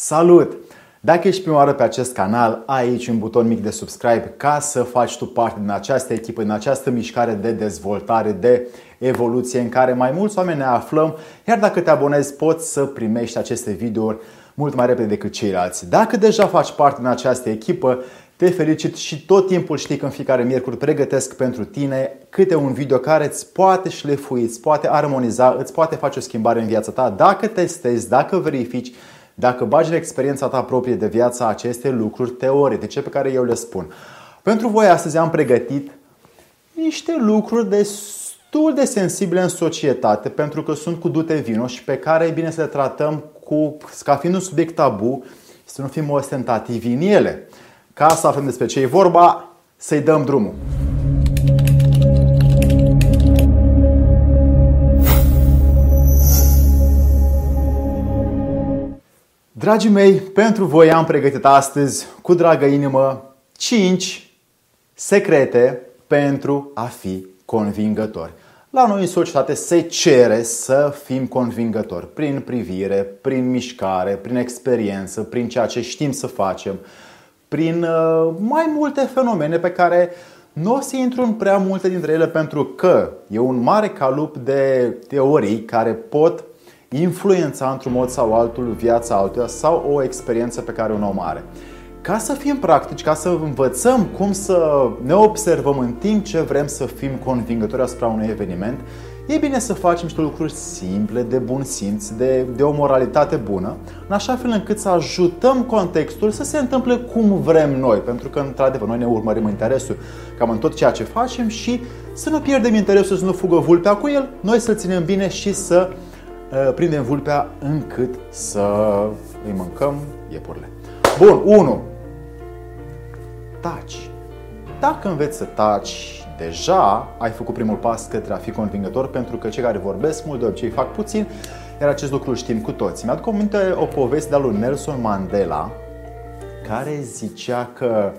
Salut! Dacă ești prima oară pe acest canal, ai aici un buton mic de subscribe ca să faci tu parte din această echipă, din această mișcare de dezvoltare, de evoluție în care mai mulți oameni ne aflăm, iar dacă te abonezi poți să primești aceste videouri mult mai repede decât ceilalți. Dacă deja faci parte din această echipă, te felicit și tot timpul știi că în fiecare miercuri pregătesc pentru tine câte un video care îți poate șlefui, îți poate armoniza, îți poate face o schimbare în viața ta dacă testezi, dacă verifici, dacă bagi în experiența ta proprie de viață aceste lucruri teoretice pe care eu le spun. Pentru voi astăzi am pregătit niște lucruri destul de sensibile în societate pentru că sunt cu dute vino și pe care e bine să le tratăm cu, ca fiind un subiect tabu să nu fim ostentativi în ele. Ca să aflăm despre ce e vorba, să-i dăm drumul. Dragii mei, pentru voi am pregătit astăzi, cu dragă inimă, 5 secrete pentru a fi convingători. La noi în societate se cere să fim convingători prin privire, prin mișcare, prin experiență, prin ceea ce știm să facem, prin uh, mai multe fenomene pe care nu o să intru în prea multe dintre ele pentru că e un mare calup de teorii care pot influența într-un mod sau altul viața altuia sau o experiență pe care un om are. Ca să fim practici, ca să învățăm cum să ne observăm în timp ce vrem să fim convingători asupra unui eveniment, e bine să facem niște lucruri simple, de bun simț, de, de o moralitate bună, în așa fel încât să ajutăm contextul să se întâmple cum vrem noi, pentru că, într-adevăr, noi ne urmărim interesul cam în tot ceea ce facem și să nu pierdem interesul, să nu fugă vulpea cu el, noi să-l ținem bine și să uh, prindem vulpea încât să îi mâncăm iepurile. Bun, 1. Taci. Dacă înveți să taci, deja ai făcut primul pas către a fi convingător pentru că cei care vorbesc mult de obicei fac puțin, iar acest lucru îl știm cu toții. Mi-aduc aminte o poveste de-a lui Nelson Mandela care zicea că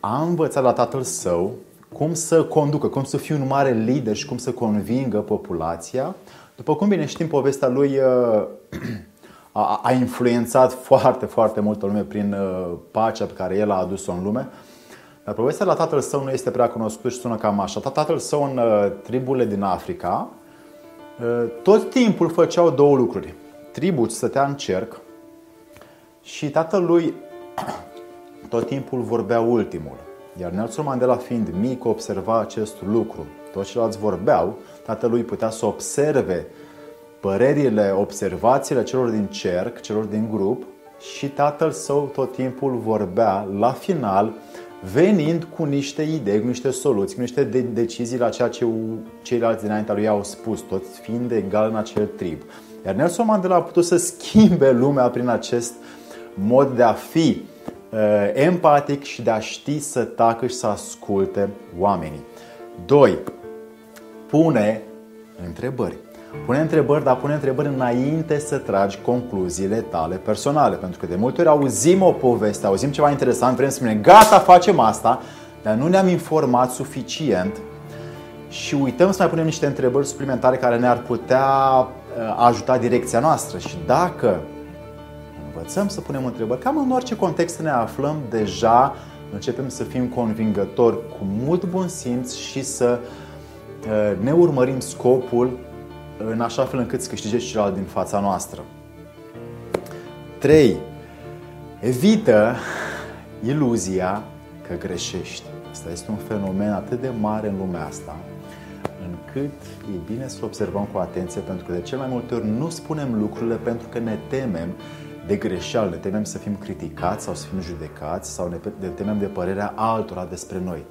a învățat la tatăl său cum să conducă, cum să fie un mare lider și cum să convingă populația. După cum bine știm, povestea lui uh, a, a influențat foarte, foarte multă lume prin uh, pacea pe care el a adus-o în lume. Dar povestea la tatăl său nu este prea cunoscută și sună cam așa. Tatăl său în uh, triburile din Africa uh, tot timpul făceau două lucruri. Tribul stătea în cerc și tatălui tot timpul vorbea ultimul. Iar Nelson Mandela fiind mic observa acest lucru. Toți ceilalți vorbeau, tatălui putea să observe părerile, observațiile celor din cerc, celor din grup și tatăl său tot timpul vorbea. La final, venind cu niște idei, cu niște soluții, cu niște de- decizii la ceea ce ceilalți dinaintea lui au spus, toți fiind egal în acel trib. Iar Nelson Mandela a putut să schimbe lumea prin acest mod de a fi uh, empatic și de a ști să tacă și să asculte oamenii. 2. Pune întrebări. Pune întrebări, dar pune întrebări înainte să tragi concluziile tale personale. Pentru că de multe ori auzim o poveste, auzim ceva interesant, vrem să spunem gata, facem asta, dar nu ne-am informat suficient și uităm să mai punem niște întrebări suplimentare care ne-ar putea uh, ajuta direcția noastră. Și dacă învățăm să punem întrebări, cam în orice context ne aflăm, deja începem să fim convingători cu mult bun simț și să uh, ne urmărim scopul în așa fel încât să câștige celălalt din fața noastră. 3. Evită iluzia că greșești. Asta este un fenomen atât de mare în lumea asta, încât e bine să observăm cu atenție, pentru că de cel mai multe ori nu spunem lucrurile pentru că ne temem de greșeală, ne temem să fim criticați sau să fim judecați sau ne temem de părerea altora despre noi.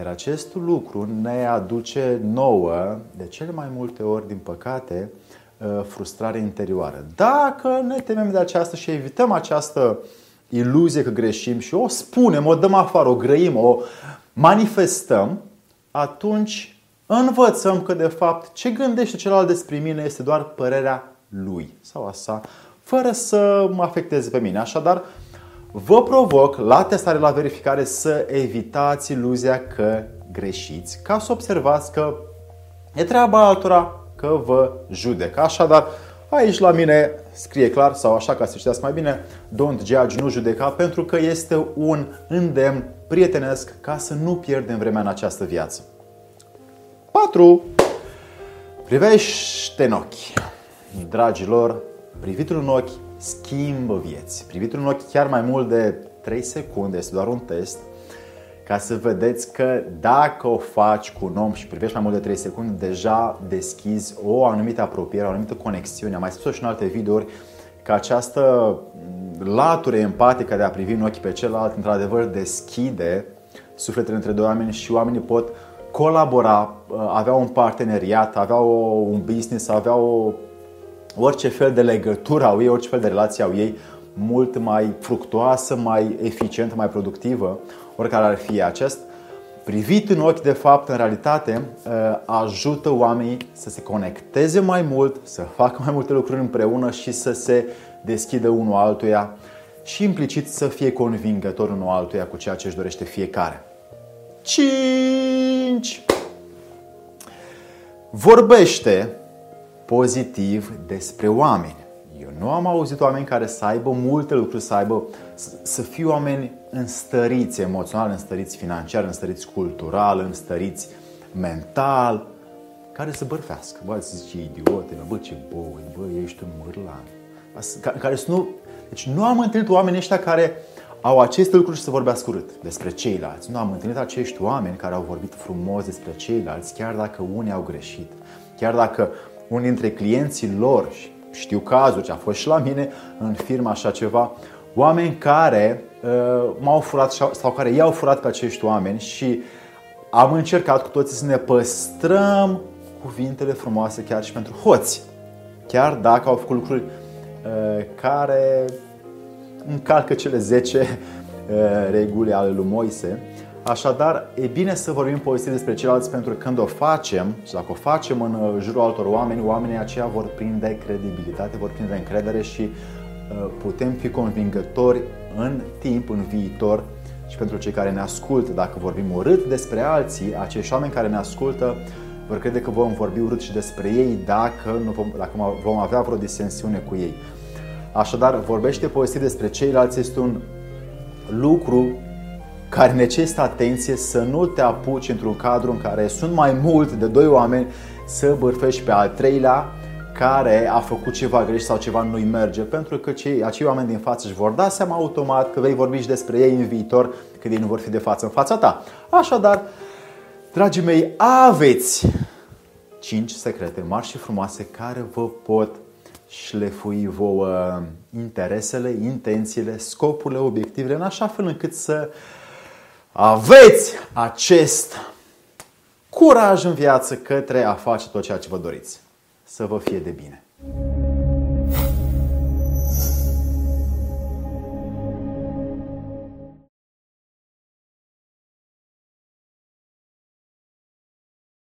Iar acest lucru ne aduce nouă, de cele mai multe ori, din păcate, uh, frustrare interioară. Dacă ne temem de aceasta și evităm această iluzie că greșim și o spunem, o dăm afară, o grăim, o manifestăm, atunci învățăm că de fapt ce gândește celălalt despre mine este doar părerea lui sau asta, fără să mă afecteze pe mine. Așadar, Vă provoc la testare, la verificare să evitați iluzia că greșiți, ca să observați că e treaba altora că vă judecă. Așadar, Aici la mine scrie clar, sau așa ca să știați mai bine, don't judge, nu judeca, pentru că este un îndemn prietenesc ca să nu pierdem vremea în această viață. 4. Privește în ochi. Dragilor, privitul în ochi schimbă vieți. Privitul în ochi chiar mai mult de 3 secunde, este doar un test, ca să vedeți că dacă o faci cu un om și privești mai mult de 3 secunde, deja deschizi o anumită apropiere, o anumită conexiune. Am mai spus-o și în alte videouri că această latură empatică de a privi în ochii pe celălalt, într-adevăr, deschide sufletele între doi oameni și oamenii pot colabora, avea un parteneriat, avea un business, avea o, orice fel de legătură au ei, orice fel de relație au ei, mult mai fructuoasă, mai eficientă, mai productivă, oricare ar fi acest. Privit în ochi, de fapt, în realitate, uh, ajută oamenii să se conecteze mai mult, să facă mai multe lucruri împreună și să se deschidă unul altuia și implicit să fie convingător unul altuia cu ceea ce își dorește fiecare. 5. Vorbește pozitiv despre oameni. Eu nu am auzit oameni care să aibă multe lucruri, să aibă să fie oameni înstăriți emoțional, înstăriți financiar, înstăriți cultural, înstăriți mental, care să bărfească. Bă, zice, idiote, bă, ce boi, bă, ești un mârlan. Care să nu... Deci nu am întâlnit oameni ăștia care au aceste lucruri și să vorbească urât despre ceilalți. Nu am întâlnit acești oameni care au vorbit frumos despre ceilalți, chiar dacă unii au greșit. Chiar dacă unii dintre clienții lor, și știu cazul ce a fost și la mine în firma așa ceva, oameni care uh, m-au furat sau care i-au furat pe acești oameni și am încercat cu toții să ne păstrăm cuvintele frumoase chiar și pentru hoți. Chiar dacă au făcut lucruri uh, care încalcă cele 10 uh, reguli ale lui Moise. Așadar, e bine să vorbim pozitiv despre ceilalți pentru că când o facem și dacă o facem în uh, jurul altor oameni, oamenii aceia vor prinde credibilitate, vor prinde încredere și uh, putem fi convingători în timp, în viitor și pentru cei care ne ascultă. Dacă vorbim urât despre alții, acești oameni care ne ascultă vor crede că vom vorbi urât și despre ei dacă, nu vom, dacă vom avea vreo disensiune cu ei. Așadar, vorbește pozitiv despre ceilalți este un lucru care necesită atenție să nu te apuci într-un cadru în care sunt mai mult de doi oameni să bârfești pe al treilea care a făcut ceva greșit sau ceva nu-i merge, pentru că cei, acei oameni din față își vor da seama automat că vei vorbi și despre ei în viitor, când ei nu vor fi de față în fața ta. Așadar, dragii mei, aveți 5 secrete mari și frumoase care vă pot șlefui vouă interesele, intențiile, scopurile, obiectivele, în așa fel încât să aveți acest curaj în viață către a face tot ceea ce vă doriți. Să vă fie de bine!